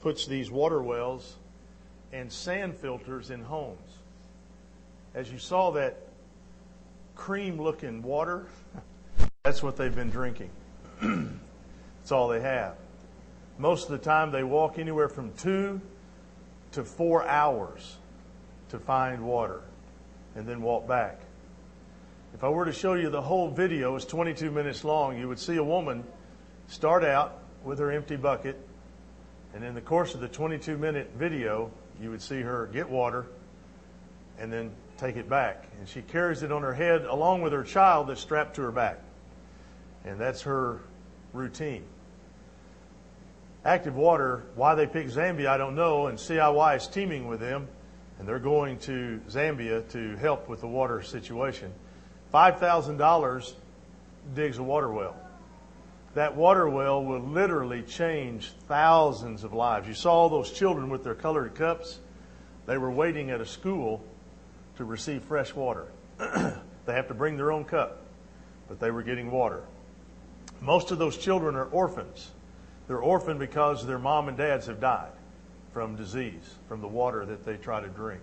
puts these water wells and sand filters in homes. As you saw that cream looking water, that's what they've been drinking. that's all they have. Most of the time, they walk anywhere from two to four hours to find water and then walk back. If I were to show you the whole video, it's 22 minutes long, you would see a woman start out with her empty bucket, and in the course of the 22 minute video, you would see her get water and then take it back. And she carries it on her head along with her child that's strapped to her back. And that's her routine. Active Water, why they picked Zambia, I don't know, and CIY is teaming with them, and they're going to Zambia to help with the water situation. $5,000 digs a water well. That water well will literally change thousands of lives. You saw all those children with their colored cups. They were waiting at a school to receive fresh water. they have to bring their own cup, but they were getting water. Most of those children are orphans. They're orphaned because their mom and dads have died from disease, from the water that they try to drink.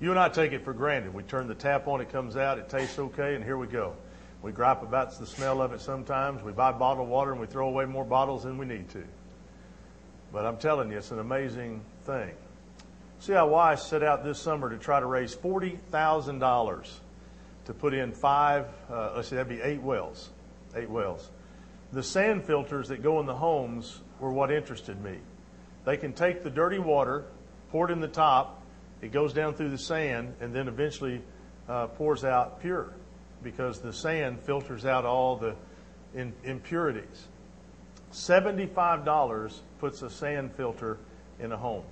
You and I take it for granted. We turn the tap on, it comes out, it tastes okay, and here we go. We gripe about the smell of it sometimes. We buy bottled water and we throw away more bottles than we need to. But I'm telling you, it's an amazing thing. CIY set out this summer to try to raise $40,000 to put in five, uh, let's see, that'd be eight wells. Eight wells. The sand filters that go in the homes were what interested me. They can take the dirty water, pour it in the top, it goes down through the sand, and then eventually uh, pours out pure because the sand filters out all the in, impurities. $75 puts a sand filter in a home.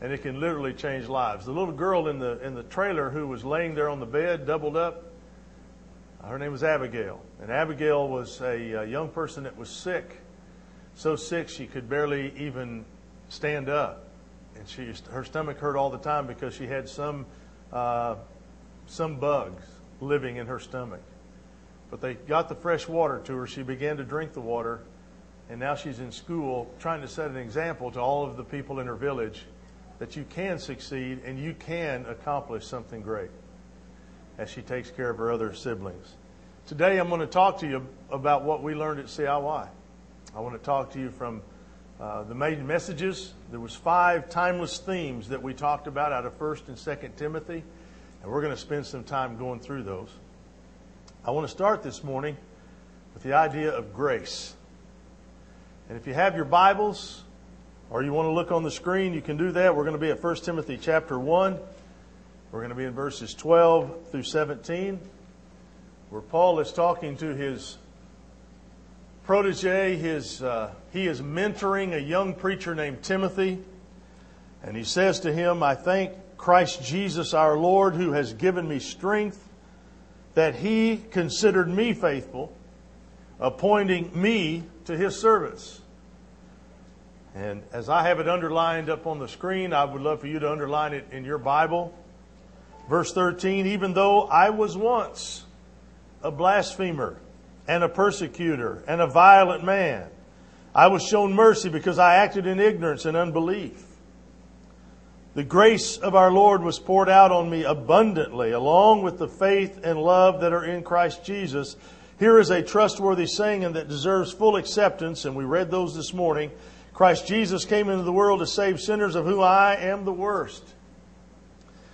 And it can literally change lives. The little girl in the, in the trailer who was laying there on the bed, doubled up, her name was Abigail. And Abigail was a, a young person that was sick. So sick she could barely even stand up. And she, her stomach hurt all the time because she had some, uh, some bugs living in her stomach. But they got the fresh water to her. She began to drink the water. And now she's in school trying to set an example to all of the people in her village that you can succeed and you can accomplish something great as she takes care of her other siblings. Today I'm going to talk to you about what we learned at CIY. I want to talk to you from uh, the main messages. There was five timeless themes that we talked about out of 1st and 2nd Timothy. And we're going to spend some time going through those. I want to start this morning with the idea of grace. And if you have your Bibles or you want to look on the screen, you can do that. We're going to be at 1 Timothy chapter 1. We're going to be in verses 12 through 17, where Paul is talking to his protege. His, uh, he is mentoring a young preacher named Timothy. And he says to him, I thank Christ Jesus our Lord, who has given me strength, that he considered me faithful, appointing me to his service. And as I have it underlined up on the screen, I would love for you to underline it in your Bible. Verse 13, even though I was once a blasphemer and a persecutor and a violent man, I was shown mercy because I acted in ignorance and unbelief. The grace of our Lord was poured out on me abundantly, along with the faith and love that are in Christ Jesus. Here is a trustworthy saying that deserves full acceptance, and we read those this morning. Christ Jesus came into the world to save sinners, of whom I am the worst.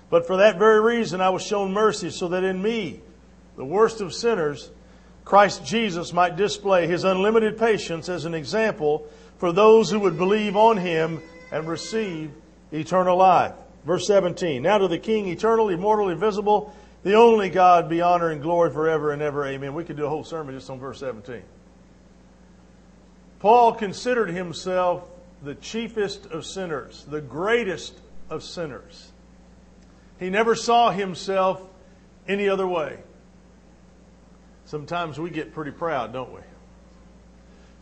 But for that very reason, I was shown mercy, so that in me, the worst of sinners, Christ Jesus might display his unlimited patience as an example for those who would believe on him and receive eternal life. Verse 17. Now to the King, eternal, immortal, invisible, the only God be honor and glory forever and ever. Amen. We could do a whole sermon just on verse 17. Paul considered himself the chiefest of sinners, the greatest of sinners. He never saw himself any other way. Sometimes we get pretty proud, don't we?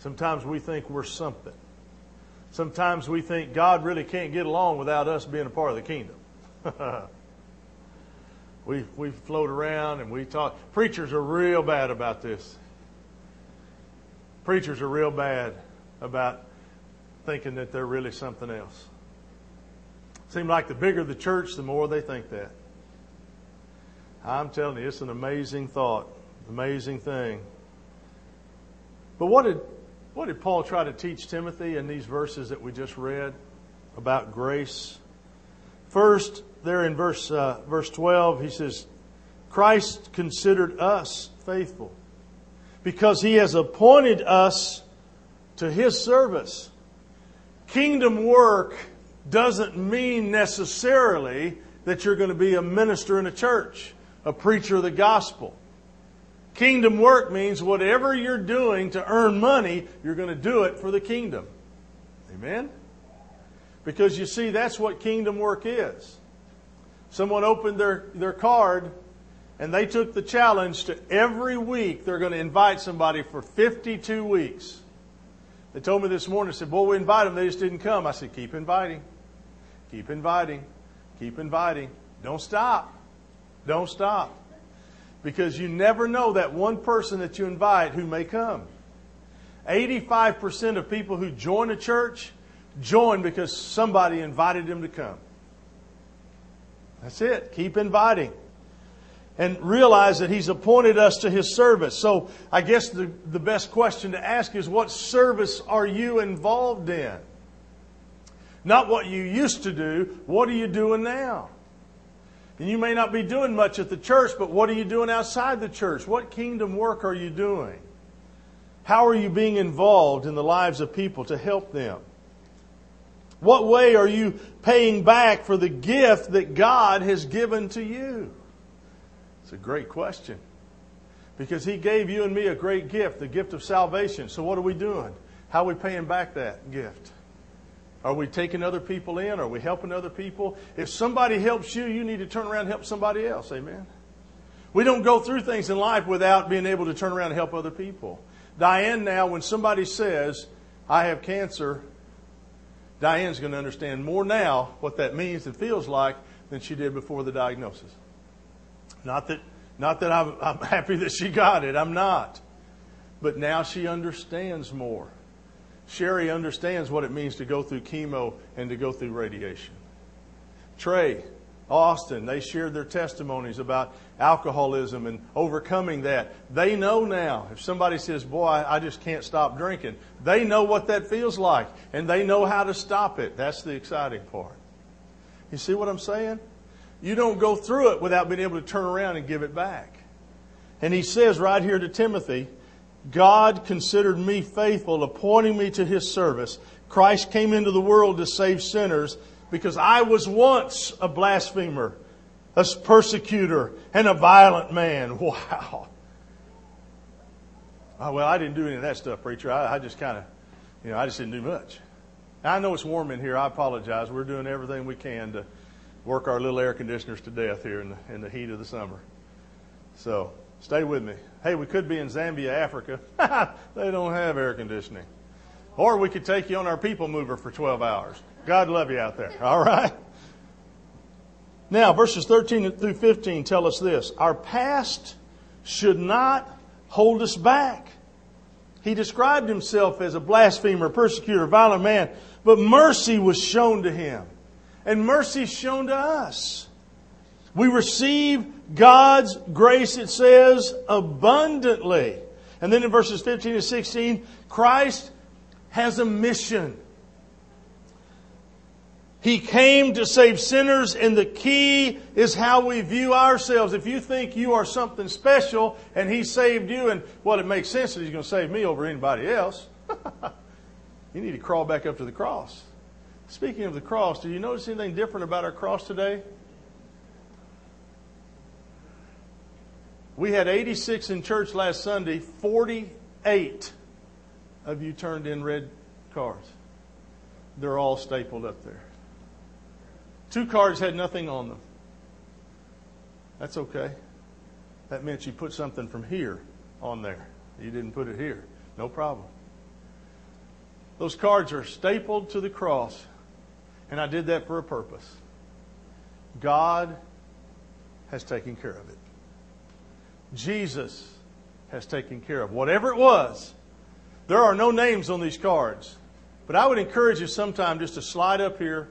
Sometimes we think we're something sometimes we think God really can't get along without us being a part of the kingdom. we we float around and we talk. Preachers are real bad about this. Preachers are real bad about thinking that they're really something else. Seem like the bigger the church, the more they think that. I'm telling you, it's an amazing thought, amazing thing. But what did what did Paul try to teach Timothy in these verses that we just read about grace? First, there in verse uh, verse 12, he says, "Christ considered us faithful because he has appointed us to his service." Kingdom work doesn't mean necessarily that you're going to be a minister in a church, a preacher of the gospel. Kingdom work means whatever you're doing to earn money, you're going to do it for the kingdom. Amen? Because you see, that's what kingdom work is. Someone opened their, their card and they took the challenge to every week they're going to invite somebody for 52 weeks. They told me this morning, I said, Boy, we invite them, they just didn't come. I said, Keep inviting. Keep inviting. Keep inviting. Don't stop. Don't stop. Because you never know that one person that you invite who may come. 85% of people who join a church join because somebody invited them to come. That's it. Keep inviting. And realize that He's appointed us to His service. So I guess the, the best question to ask is what service are you involved in? Not what you used to do, what are you doing now? And you may not be doing much at the church, but what are you doing outside the church? What kingdom work are you doing? How are you being involved in the lives of people to help them? What way are you paying back for the gift that God has given to you? It's a great question. Because He gave you and me a great gift, the gift of salvation. So what are we doing? How are we paying back that gift? Are we taking other people in? Are we helping other people? If somebody helps you, you need to turn around and help somebody else. Amen. We don't go through things in life without being able to turn around and help other people. Diane, now, when somebody says, I have cancer, Diane's going to understand more now what that means and feels like than she did before the diagnosis. Not that, not that I'm, I'm happy that she got it. I'm not. But now she understands more. Sherry understands what it means to go through chemo and to go through radiation. Trey, Austin, they shared their testimonies about alcoholism and overcoming that. They know now. If somebody says, Boy, I just can't stop drinking, they know what that feels like and they know how to stop it. That's the exciting part. You see what I'm saying? You don't go through it without being able to turn around and give it back. And he says right here to Timothy, God considered me faithful, appointing me to his service. Christ came into the world to save sinners because I was once a blasphemer, a persecutor, and a violent man. Wow. Oh, well, I didn't do any of that stuff, preacher. I, I just kind of, you know, I just didn't do much. I know it's warm in here. I apologize. We're doing everything we can to work our little air conditioners to death here in the, in the heat of the summer. So, Stay with me. Hey, we could be in Zambia, Africa. they don't have air conditioning. Or we could take you on our people mover for 12 hours. God love you out there. All right? Now, verses 13 through 15 tell us this Our past should not hold us back. He described himself as a blasphemer, persecutor, violent man, but mercy was shown to him. And mercy shown to us. We receive God's grace, it says, abundantly. And then in verses 15 to 16, Christ has a mission. He came to save sinners, and the key is how we view ourselves. If you think you are something special and He saved you, and well, it makes sense that He's going to save me over anybody else, you need to crawl back up to the cross. Speaking of the cross, do you notice anything different about our cross today? We had 86 in church last Sunday. 48 of you turned in red cards. They're all stapled up there. Two cards had nothing on them. That's okay. That meant you put something from here on there. You didn't put it here. No problem. Those cards are stapled to the cross, and I did that for a purpose. God has taken care of it. Jesus has taken care of. Whatever it was, there are no names on these cards. But I would encourage you sometime just to slide up here.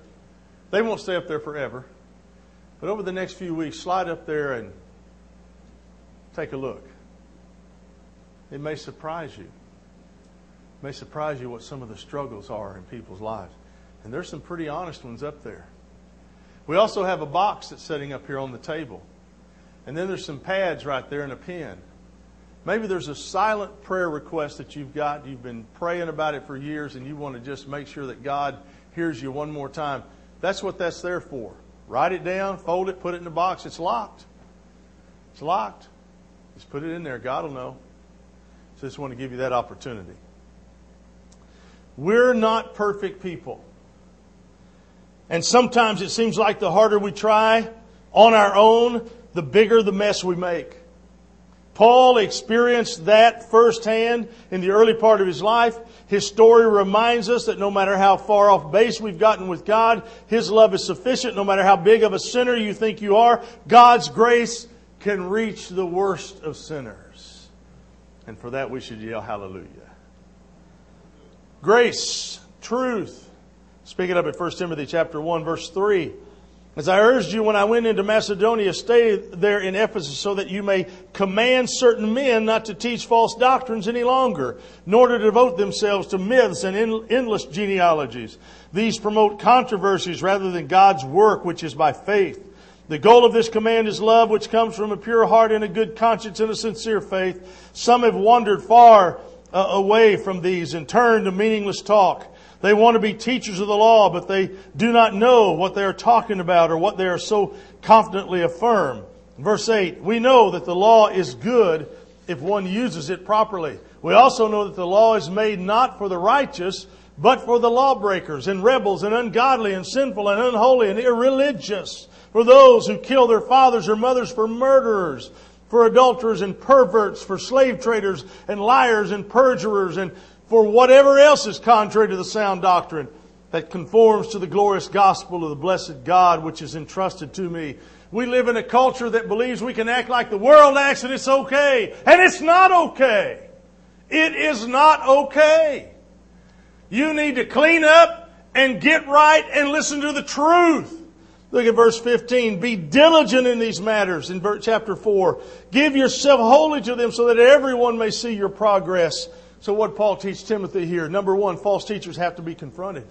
They won't stay up there forever. But over the next few weeks, slide up there and take a look. It may surprise you. It may surprise you what some of the struggles are in people's lives. And there's some pretty honest ones up there. We also have a box that's sitting up here on the table. And then there's some pads right there and a pen. Maybe there's a silent prayer request that you've got. You've been praying about it for years and you want to just make sure that God hears you one more time. That's what that's there for. Write it down, fold it, put it in the box. It's locked. It's locked. Just put it in there. God will know. So I just want to give you that opportunity. We're not perfect people. And sometimes it seems like the harder we try on our own, the bigger the mess we make. Paul experienced that firsthand in the early part of his life. His story reminds us that no matter how far off base we've gotten with God, His love is sufficient. No matter how big of a sinner you think you are, God's grace can reach the worst of sinners. And for that we should yell hallelujah. Grace, truth. Speaking of it, 1 Timothy chapter 1 verse 3. As I urged you when I went into Macedonia, stay there in Ephesus so that you may command certain men not to teach false doctrines any longer, nor to devote themselves to myths and endless genealogies. These promote controversies rather than God's work, which is by faith. The goal of this command is love, which comes from a pure heart and a good conscience and a sincere faith. Some have wandered far uh, away from these and turned to meaningless talk. They want to be teachers of the law, but they do not know what they are talking about or what they are so confidently affirm. Verse 8, we know that the law is good if one uses it properly. We also know that the law is made not for the righteous, but for the lawbreakers and rebels and ungodly and sinful and unholy and irreligious, for those who kill their fathers or mothers, for murderers, for adulterers and perverts, for slave traders and liars and perjurers and for whatever else is contrary to the sound doctrine that conforms to the glorious gospel of the blessed God which is entrusted to me. We live in a culture that believes we can act like the world acts and it's okay. And it's not okay. It is not okay. You need to clean up and get right and listen to the truth. Look at verse 15. Be diligent in these matters in chapter 4. Give yourself wholly to them so that everyone may see your progress so what Paul teach Timothy here? Number one, false teachers have to be confronted.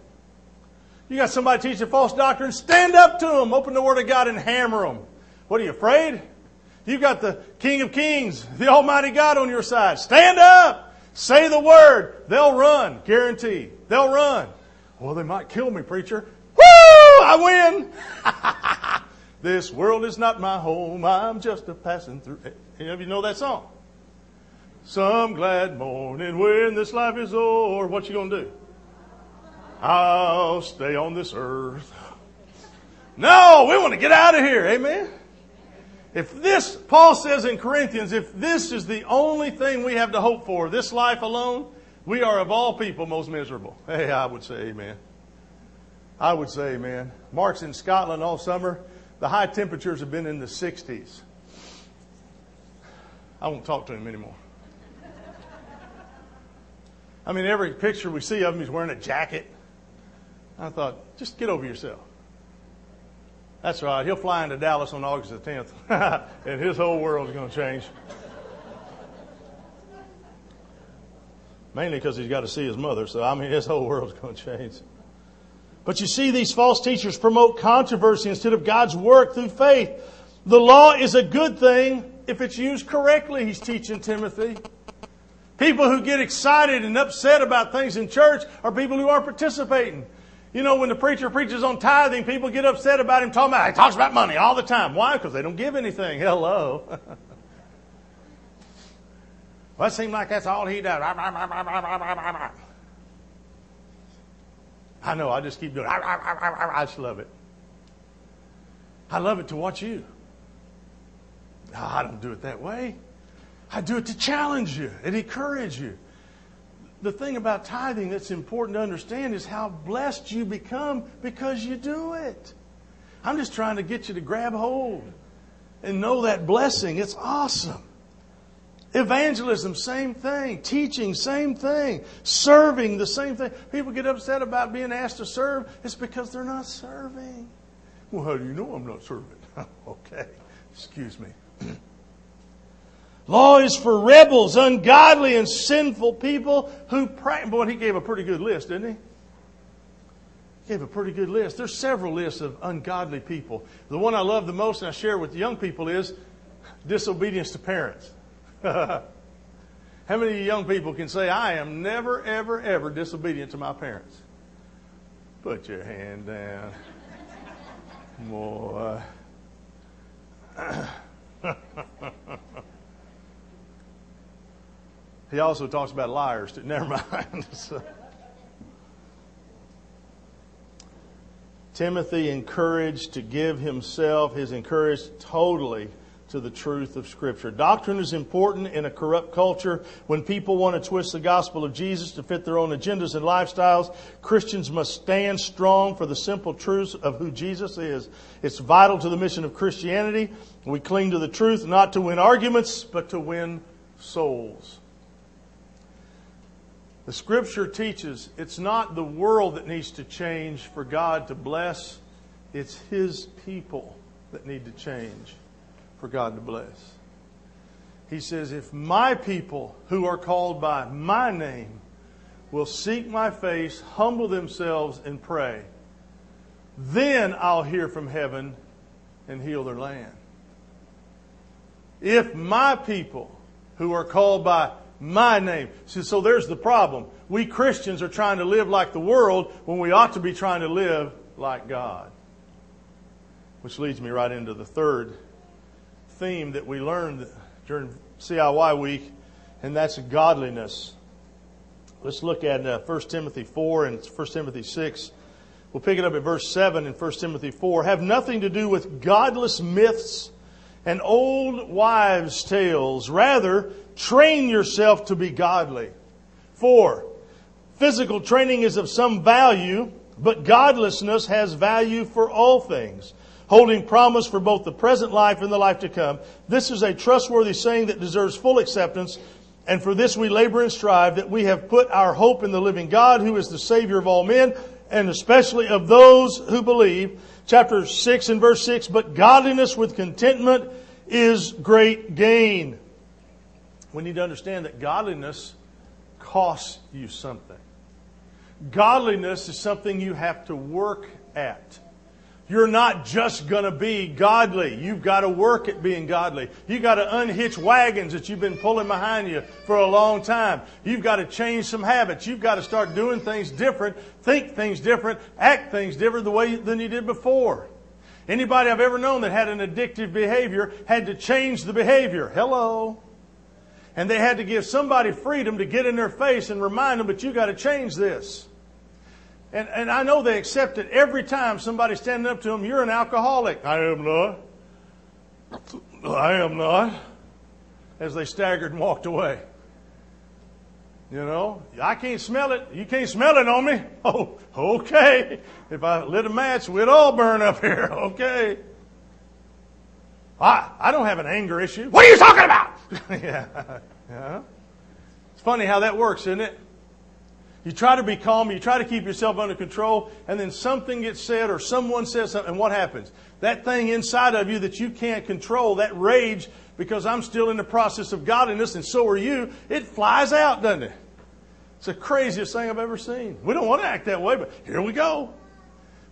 You got somebody teaching false doctrine, stand up to them, open the Word of God and hammer them. What are you afraid? You've got the King of Kings, the Almighty God on your side. Stand up, say the Word. They'll run, guarantee. They'll run. Well, they might kill me, preacher. Woo! I win. this world is not my home. I'm just a passing through. Any of you know that song? Some glad morning when this life is o'er. What you gonna do? I'll stay on this earth. No, we want to get out of here. Amen. If this, Paul says in Corinthians, if this is the only thing we have to hope for, this life alone, we are of all people most miserable. Hey, I would say amen. I would say amen. Mark's in Scotland all summer. The high temperatures have been in the 60s. I won't talk to him anymore. I mean, every picture we see of him, he's wearing a jacket. I thought, just get over yourself. That's right. He'll fly into Dallas on August the 10th, and his whole world's going to change. Mainly because he's got to see his mother, so I mean, his whole world's going to change. But you see, these false teachers promote controversy instead of God's work through faith. The law is a good thing if it's used correctly, he's teaching Timothy. People who get excited and upset about things in church are people who aren't participating. You know, when the preacher preaches on tithing, people get upset about him talking about, he talks about money all the time. Why? Because they don't give anything. Hello. well, it seems like that's all he does. I know, I just keep doing it. I just love it. I love it to watch you. I don't do it that way. I do it to challenge you and encourage you. The thing about tithing that's important to understand is how blessed you become because you do it. I'm just trying to get you to grab hold and know that blessing. It's awesome. Evangelism, same thing. Teaching, same thing. Serving, the same thing. People get upset about being asked to serve. It's because they're not serving. Well, how do you know I'm not serving? okay, excuse me. Law is for rebels, ungodly, and sinful people who pray. Boy, he gave a pretty good list, didn't he? He gave a pretty good list. There's several lists of ungodly people. The one I love the most and I share with young people is disobedience to parents. How many young people can say, I am never, ever, ever disobedient to my parents? Put your hand down. Boy. he also talks about liars. Never mind. so. Timothy encouraged to give himself, his encouraged totally to the truth of Scripture. Doctrine is important in a corrupt culture. When people want to twist the gospel of Jesus to fit their own agendas and lifestyles, Christians must stand strong for the simple truths of who Jesus is. It's vital to the mission of Christianity. We cling to the truth not to win arguments, but to win souls. The Scripture teaches it's not the world that needs to change for God to bless, it's His people that need to change for God to bless. He says, If my people who are called by my name will seek my face, humble themselves, and pray, then I'll hear from heaven and heal their land. If my people who are called by my name. So there's the problem. We Christians are trying to live like the world when we ought to be trying to live like God. Which leads me right into the third theme that we learned during CIY week, and that's godliness. Let's look at uh, 1 Timothy 4 and 1 Timothy 6. We'll pick it up at verse 7 in 1 Timothy 4. Have nothing to do with godless myths and old wives' tales. Rather, train yourself to be godly. 4. Physical training is of some value, but godlessness has value for all things holding promise for both the present life and the life to come. This is a trustworthy saying that deserves full acceptance, and for this we labor and strive that we have put our hope in the living God, who is the Savior of all men, and especially of those who believe. Chapter 6 and verse 6, but godliness with contentment is great gain. We need to understand that godliness costs you something. Godliness is something you have to work at. You're not just going to be godly. You've got to work at being godly. You've got to unhitch wagons that you've been pulling behind you for a long time. You've got to change some habits. You've got to start doing things different, think things different, act things different the way than you did before. Anybody I've ever known that had an addictive behavior had to change the behavior. Hello. And they had to give somebody freedom to get in their face and remind them, but you got to change this. And, and I know they accept it every time somebody's standing up to them, you're an alcoholic. I am not. I am not. As they staggered and walked away. You know, I can't smell it. You can't smell it on me. Oh, okay. If I lit a match, we'd all burn up here. Okay. I, I don't have an anger issue. What are you talking about? yeah. yeah. It's funny how that works, isn't it? You try to be calm, you try to keep yourself under control, and then something gets said or someone says something, and what happens? That thing inside of you that you can't control, that rage, because I'm still in the process of godliness and so are you, it flies out, doesn't it? It's the craziest thing I've ever seen. We don't want to act that way, but here we go.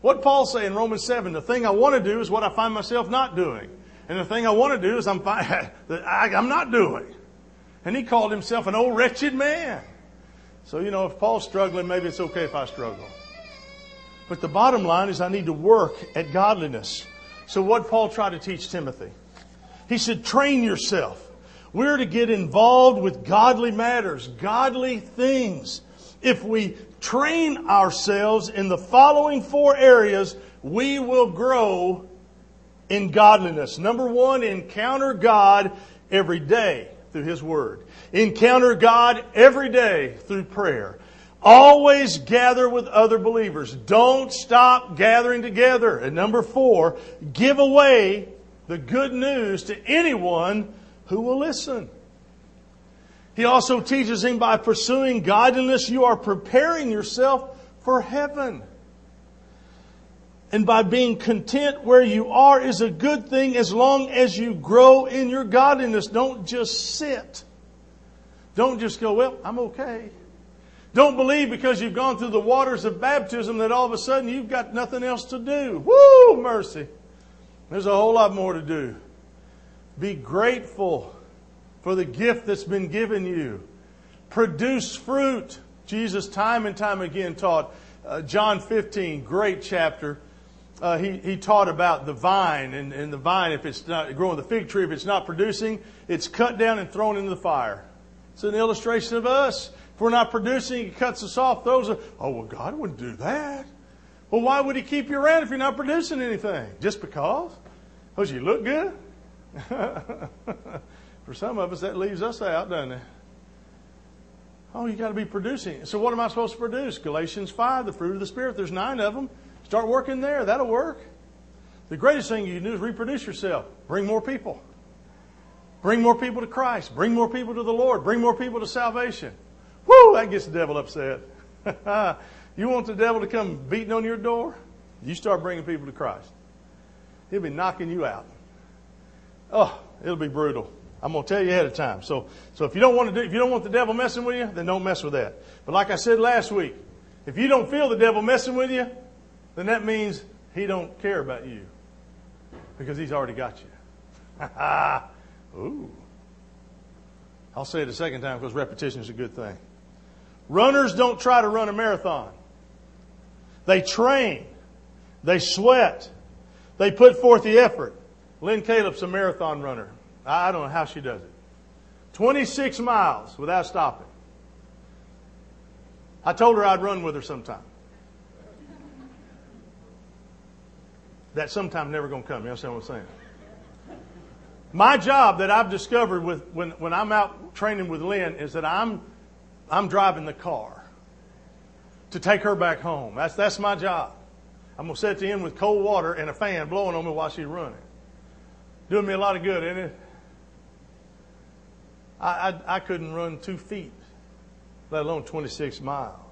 What Paul say in Romans 7, the thing I want to do is what I find myself not doing. And the thing I want to do is I'm, I'm not doing. And he called himself an old wretched man. So, you know, if Paul's struggling, maybe it's okay if I struggle. But the bottom line is I need to work at godliness. So what Paul tried to teach Timothy? He said, train yourself. We're to get involved with godly matters, godly things. If we train ourselves in the following four areas, we will grow in godliness. Number one, encounter God every day through His Word. Encounter God every day through prayer. Always gather with other believers. Don't stop gathering together. And number four, give away the good news to anyone who will listen. He also teaches him by pursuing godliness, you are preparing yourself for heaven. And by being content where you are is a good thing as long as you grow in your godliness. Don't just sit. Don't just go, well, I'm okay. Don't believe because you've gone through the waters of baptism that all of a sudden you've got nothing else to do. Woo, mercy. There's a whole lot more to do. Be grateful for the gift that's been given you. Produce fruit. Jesus, time and time again, taught uh, John 15, great chapter. Uh, he, he taught about the vine, and, and the vine, if it's not growing, the fig tree, if it's not producing, it's cut down and thrown into the fire. It's an illustration of us. If we're not producing, he cuts us off, throws us. Oh, well, God wouldn't do that. Well, why would he keep you around if you're not producing anything? Just because? Because you look good? For some of us, that leaves us out, doesn't it? Oh, you got to be producing. So, what am I supposed to produce? Galatians 5, the fruit of the Spirit. There's nine of them. Start working there. That'll work. The greatest thing you can do is reproduce yourself. Bring more people. Bring more people to Christ. Bring more people to the Lord. Bring more people to salvation. Whoo, that gets the devil upset. you want the devil to come beating on your door? You start bringing people to Christ. He'll be knocking you out. Oh, it'll be brutal. I'm going to tell you ahead of time. So, so if you don't want to do, if you don't want the devil messing with you, then don't mess with that. But like I said last week, if you don't feel the devil messing with you, then that means he don't care about you because he's already got you. Ooh. I'll say it a second time because repetition is a good thing. Runners don't try to run a marathon. They train. They sweat. They put forth the effort. Lynn Caleb's a marathon runner. I don't know how she does it. 26 miles without stopping. I told her I'd run with her sometime. That sometime never going to come. You understand what I'm saying? My job that I've discovered with when, when I'm out training with Lynn is that I'm I'm driving the car to take her back home. That's that's my job. I'm gonna set the end with cold water and a fan blowing on me while she's running. Doing me a lot of good, isn't it? I, I, I couldn't run two feet, let alone 26 miles.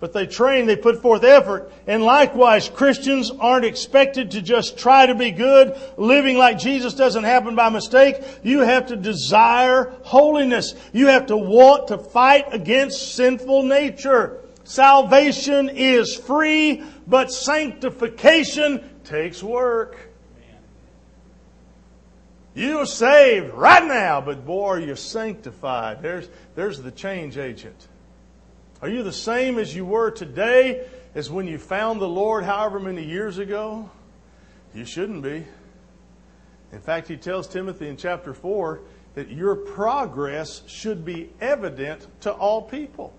But they train, they put forth effort, and likewise, Christians aren't expected to just try to be good. Living like Jesus doesn't happen by mistake. You have to desire holiness. You have to want to fight against sinful nature. Salvation is free, but sanctification takes work. You're saved right now, but boy, you're sanctified. There's, there's the change agent. Are you the same as you were today as when you found the Lord however many years ago? You shouldn't be. In fact, he tells Timothy in chapter 4 that your progress should be evident to all people.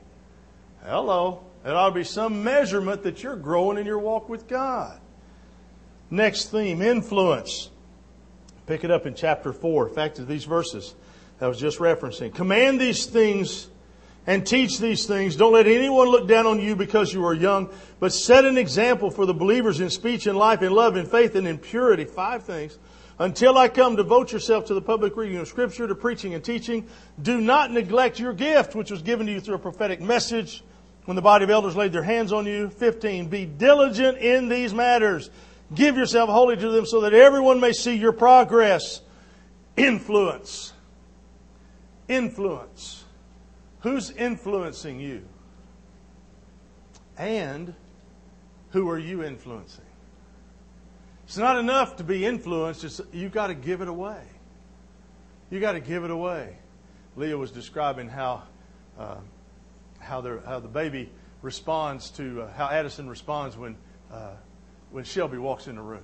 Hello. It ought to be some measurement that you're growing in your walk with God. Next theme influence. Pick it up in chapter 4. In fact, these verses I was just referencing. Command these things and teach these things. Don't let anyone look down on you because you are young, but set an example for the believers in speech and life, in love, in faith, and in purity. Five things. Until I come, devote yourself to the public reading of Scripture, to preaching and teaching. Do not neglect your gift, which was given to you through a prophetic message when the body of elders laid their hands on you. 15. Be diligent in these matters. Give yourself wholly to them so that everyone may see your progress. Influence. Influence. Who's influencing you? And who are you influencing? It's not enough to be influenced, it's, you've got to give it away. You've got to give it away. Leah was describing how, uh, how, the, how the baby responds to, uh, how Addison responds when uh, when Shelby walks in the room.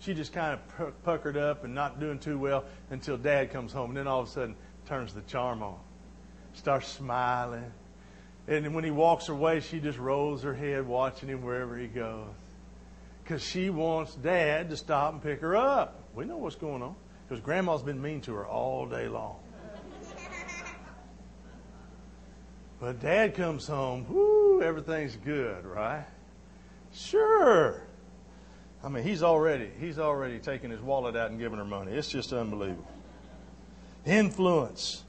She just kind of puckered up and not doing too well until Dad comes home, and then all of a sudden turns the charm on, starts smiling, and when he walks away, she just rolls her head, watching him wherever he goes, because she wants Dad to stop and pick her up. We know what's going on because Grandma's been mean to her all day long. But Dad comes home, whoo, everything's good, right? Sure. I mean, he's already he's already taken his wallet out and giving her money. It's just unbelievable. Influence.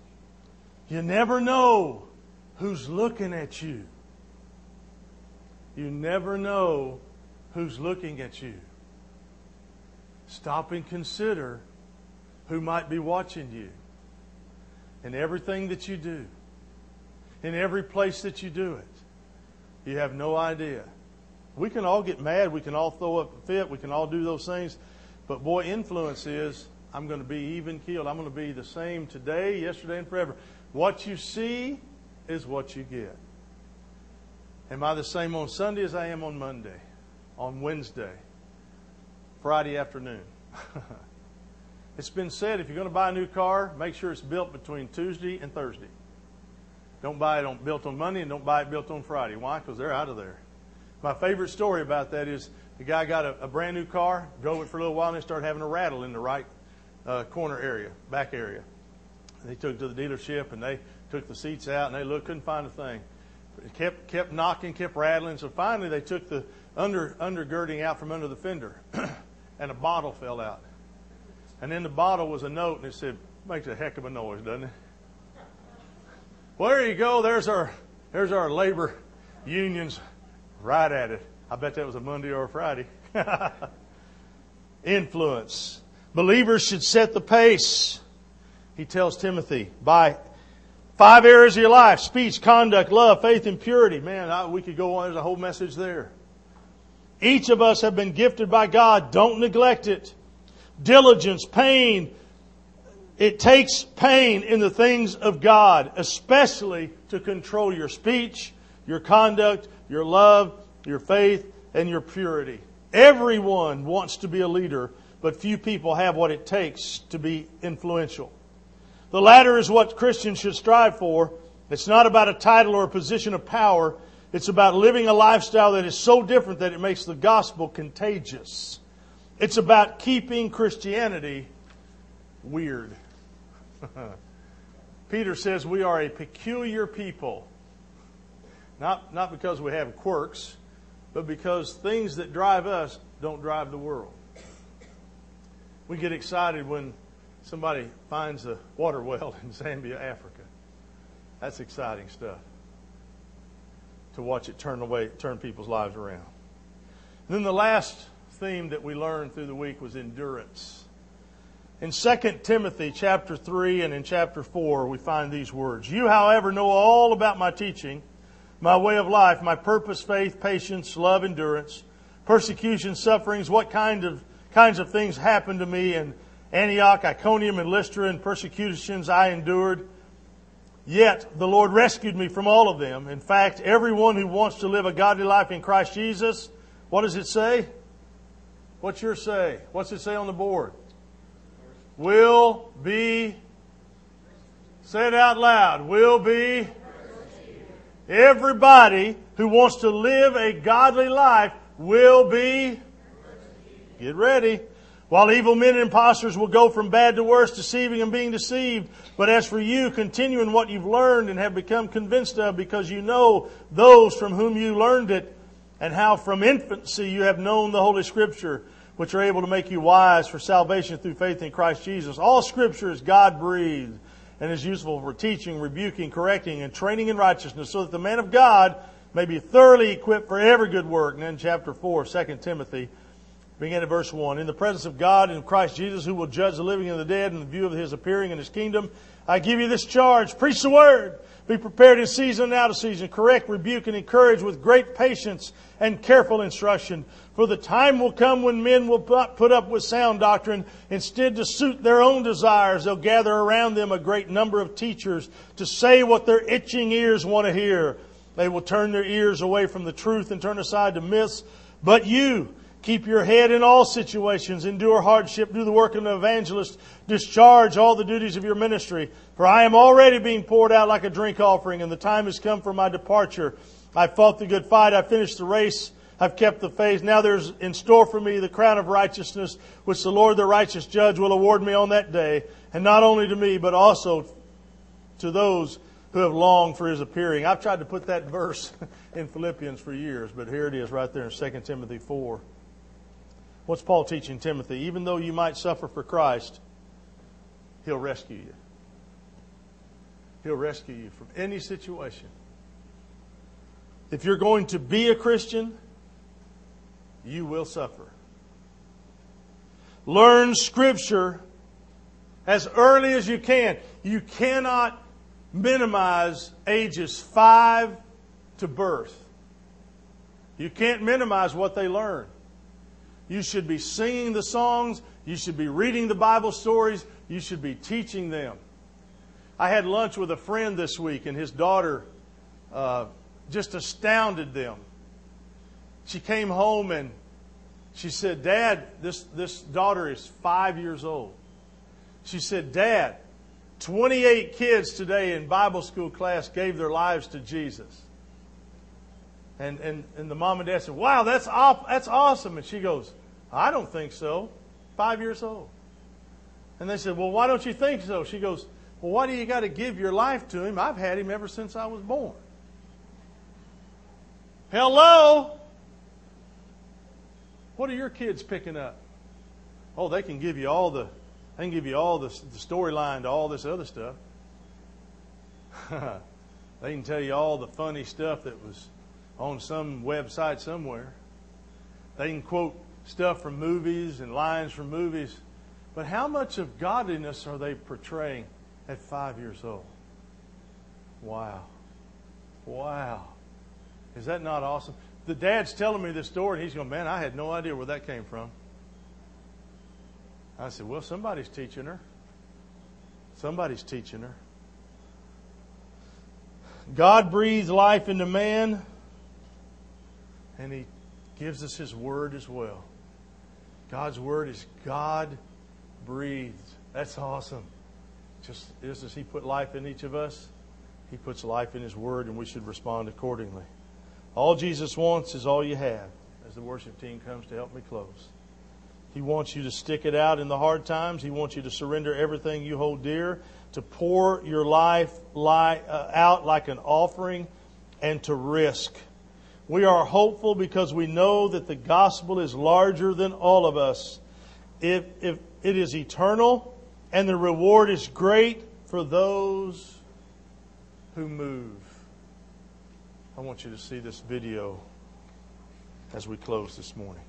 You never know who's looking at you. You never know who's looking at you. Stop and consider who might be watching you in everything that you do, in every place that you do it. You have no idea. We can all get mad. We can all throw up a fit. We can all do those things. But boy, influence is I'm going to be even keeled. I'm going to be the same today, yesterday, and forever. What you see is what you get. Am I the same on Sunday as I am on Monday, on Wednesday, Friday afternoon? it's been said if you're going to buy a new car, make sure it's built between Tuesday and Thursday. Don't buy it on, built on Monday and don't buy it built on Friday. Why? Because they're out of there. My favorite story about that is the guy got a, a brand new car, drove it for a little while, and it started having a rattle in the right uh, corner area, back area. They took to the dealership and they took the seats out and they looked, couldn't find a thing. It kept kept knocking, kept rattling. So finally, they took the under undergirding out from under the fender, and a bottle fell out. And in the bottle was a note, and it said, "Makes a heck of a noise, doesn't it?" Well, there you go. There's our there's our labor unions right at it. I bet that was a Monday or a Friday. Influence. Believers should set the pace. He tells Timothy by five areas of your life speech, conduct, love, faith, and purity. Man, I, we could go on. There's a whole message there. Each of us have been gifted by God. Don't neglect it. Diligence, pain. It takes pain in the things of God, especially to control your speech, your conduct, your love, your faith, and your purity. Everyone wants to be a leader, but few people have what it takes to be influential. The latter is what Christians should strive for. It's not about a title or a position of power. It's about living a lifestyle that is so different that it makes the gospel contagious. It's about keeping Christianity weird. Peter says we are a peculiar people. Not, not because we have quirks, but because things that drive us don't drive the world. We get excited when somebody finds a water well in Zambia, Africa. That's exciting stuff. To watch it turn away, turn people's lives around. And then the last theme that we learned through the week was endurance. In 2 Timothy chapter 3 and in chapter 4, we find these words. You, however, know all about my teaching my way of life, my purpose, faith, patience, love, endurance, persecution, sufferings, what kind of kinds of things happened to me in Antioch, Iconium, and Lystra, and persecutions I endured. Yet the Lord rescued me from all of them. In fact, everyone who wants to live a godly life in Christ Jesus, what does it say? What's your say? What's it say on the board? Will be, say it out loud, will be Everybody who wants to live a godly life will be. Get ready. While evil men and impostors will go from bad to worse, deceiving and being deceived. But as for you, continue in what you've learned and have become convinced of because you know those from whom you learned it and how from infancy you have known the Holy Scripture, which are able to make you wise for salvation through faith in Christ Jesus. All Scripture is God breathed and is useful for teaching, rebuking, correcting, and training in righteousness, so that the man of God may be thoroughly equipped for every good work. And then chapter 4, 2 Timothy, beginning at verse 1. In the presence of God and Christ Jesus, who will judge the living and the dead in the view of his appearing in his kingdom, I give you this charge. Preach the word. Be prepared in season and out of season. Correct, rebuke, and encourage with great patience and careful instruction. For the time will come when men will not put up with sound doctrine. Instead, to suit their own desires, they'll gather around them a great number of teachers to say what their itching ears want to hear. They will turn their ears away from the truth and turn aside to myths. But you, Keep your head in all situations, endure hardship, do the work of an evangelist, discharge all the duties of your ministry. For I am already being poured out like a drink offering, and the time has come for my departure. I fought the good fight, I finished the race, I've kept the faith. Now there's in store for me the crown of righteousness, which the Lord the righteous judge will award me on that day, and not only to me, but also to those who have longed for his appearing. I've tried to put that verse in Philippians for years, but here it is right there in 2 Timothy 4. What's Paul teaching Timothy? Even though you might suffer for Christ, he'll rescue you. He'll rescue you from any situation. If you're going to be a Christian, you will suffer. Learn Scripture as early as you can. You cannot minimize ages five to birth. You can't minimize what they learn. You should be singing the songs. You should be reading the Bible stories. You should be teaching them. I had lunch with a friend this week, and his daughter uh, just astounded them. She came home and she said, Dad, this, this daughter is five years old. She said, Dad, 28 kids today in Bible school class gave their lives to Jesus. And, and, and the mom and dad said, Wow, that's, op- that's awesome. And she goes, I don't think so. Five years old. And they said, Well, why don't you think so? She goes, Well, why do you got to give your life to him? I've had him ever since I was born. Hello? What are your kids picking up? Oh, they can give you all the they can give you all the, the storyline to all this other stuff. they can tell you all the funny stuff that was on some website somewhere. They can quote stuff from movies and lines from movies. But how much of godliness are they portraying at five years old? Wow. Wow. Is that not awesome? The dad's telling me this story, and he's going, Man, I had no idea where that came from. I said, Well, somebody's teaching her. Somebody's teaching her. God breathes life into man, and He gives us His Word as well. God's Word is God breathed. That's awesome. Just, just as He put life in each of us, He puts life in His Word, and we should respond accordingly. All Jesus wants is all you have as the worship team comes to help me close. He wants you to stick it out in the hard times. He wants you to surrender everything you hold dear, to pour your life uh, out like an offering, and to risk. We are hopeful because we know that the gospel is larger than all of us. If, if it is eternal, and the reward is great for those who move. I want you to see this video as we close this morning.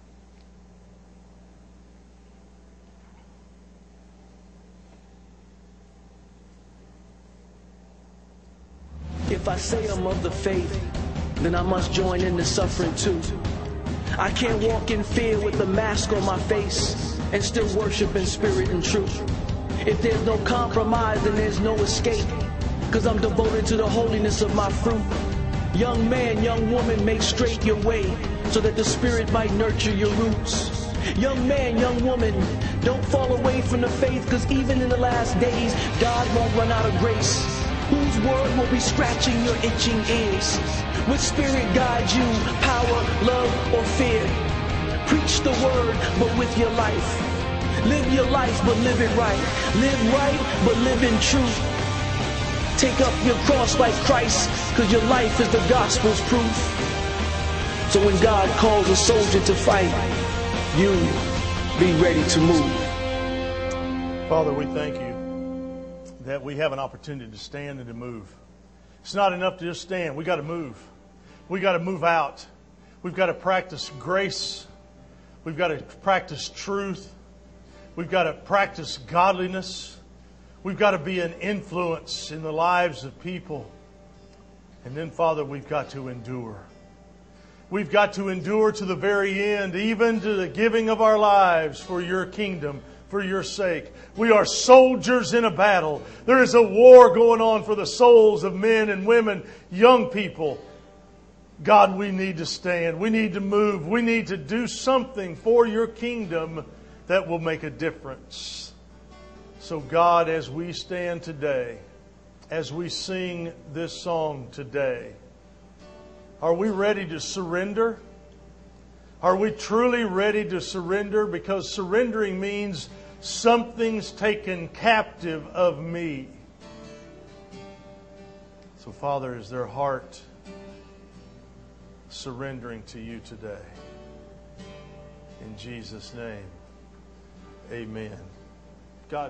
If I say I'm of the faith, then I must join in the suffering too. I can't walk in fear with a mask on my face and still worship in spirit and truth. If there's no compromise, then there's no escape. Cause I'm devoted to the holiness of my fruit. Young man, young woman, make straight your way so that the Spirit might nurture your roots. Young man, young woman, don't fall away from the faith because even in the last days, God won't run out of grace. Whose word will be scratching your itching ears? Which spirit guides you, power, love, or fear? Preach the word, but with your life. Live your life, but live it right. Live right, but live in truth. Take up your cross like Christ, because your life is the gospel's proof. So when God calls a soldier to fight, you be ready to move. Father, we thank you that we have an opportunity to stand and to move. It's not enough to just stand. We got to move. We got to move out. We've got to practice grace. We've got to practice truth. We've got to practice godliness. We've got to be an influence in the lives of people. And then, Father, we've got to endure. We've got to endure to the very end, even to the giving of our lives for your kingdom, for your sake. We are soldiers in a battle. There is a war going on for the souls of men and women, young people. God, we need to stand. We need to move. We need to do something for your kingdom that will make a difference. So, God, as we stand today, as we sing this song today, are we ready to surrender? Are we truly ready to surrender? Because surrendering means something's taken captive of me. So, Father, is their heart surrendering to you today? In Jesus' name, amen. God's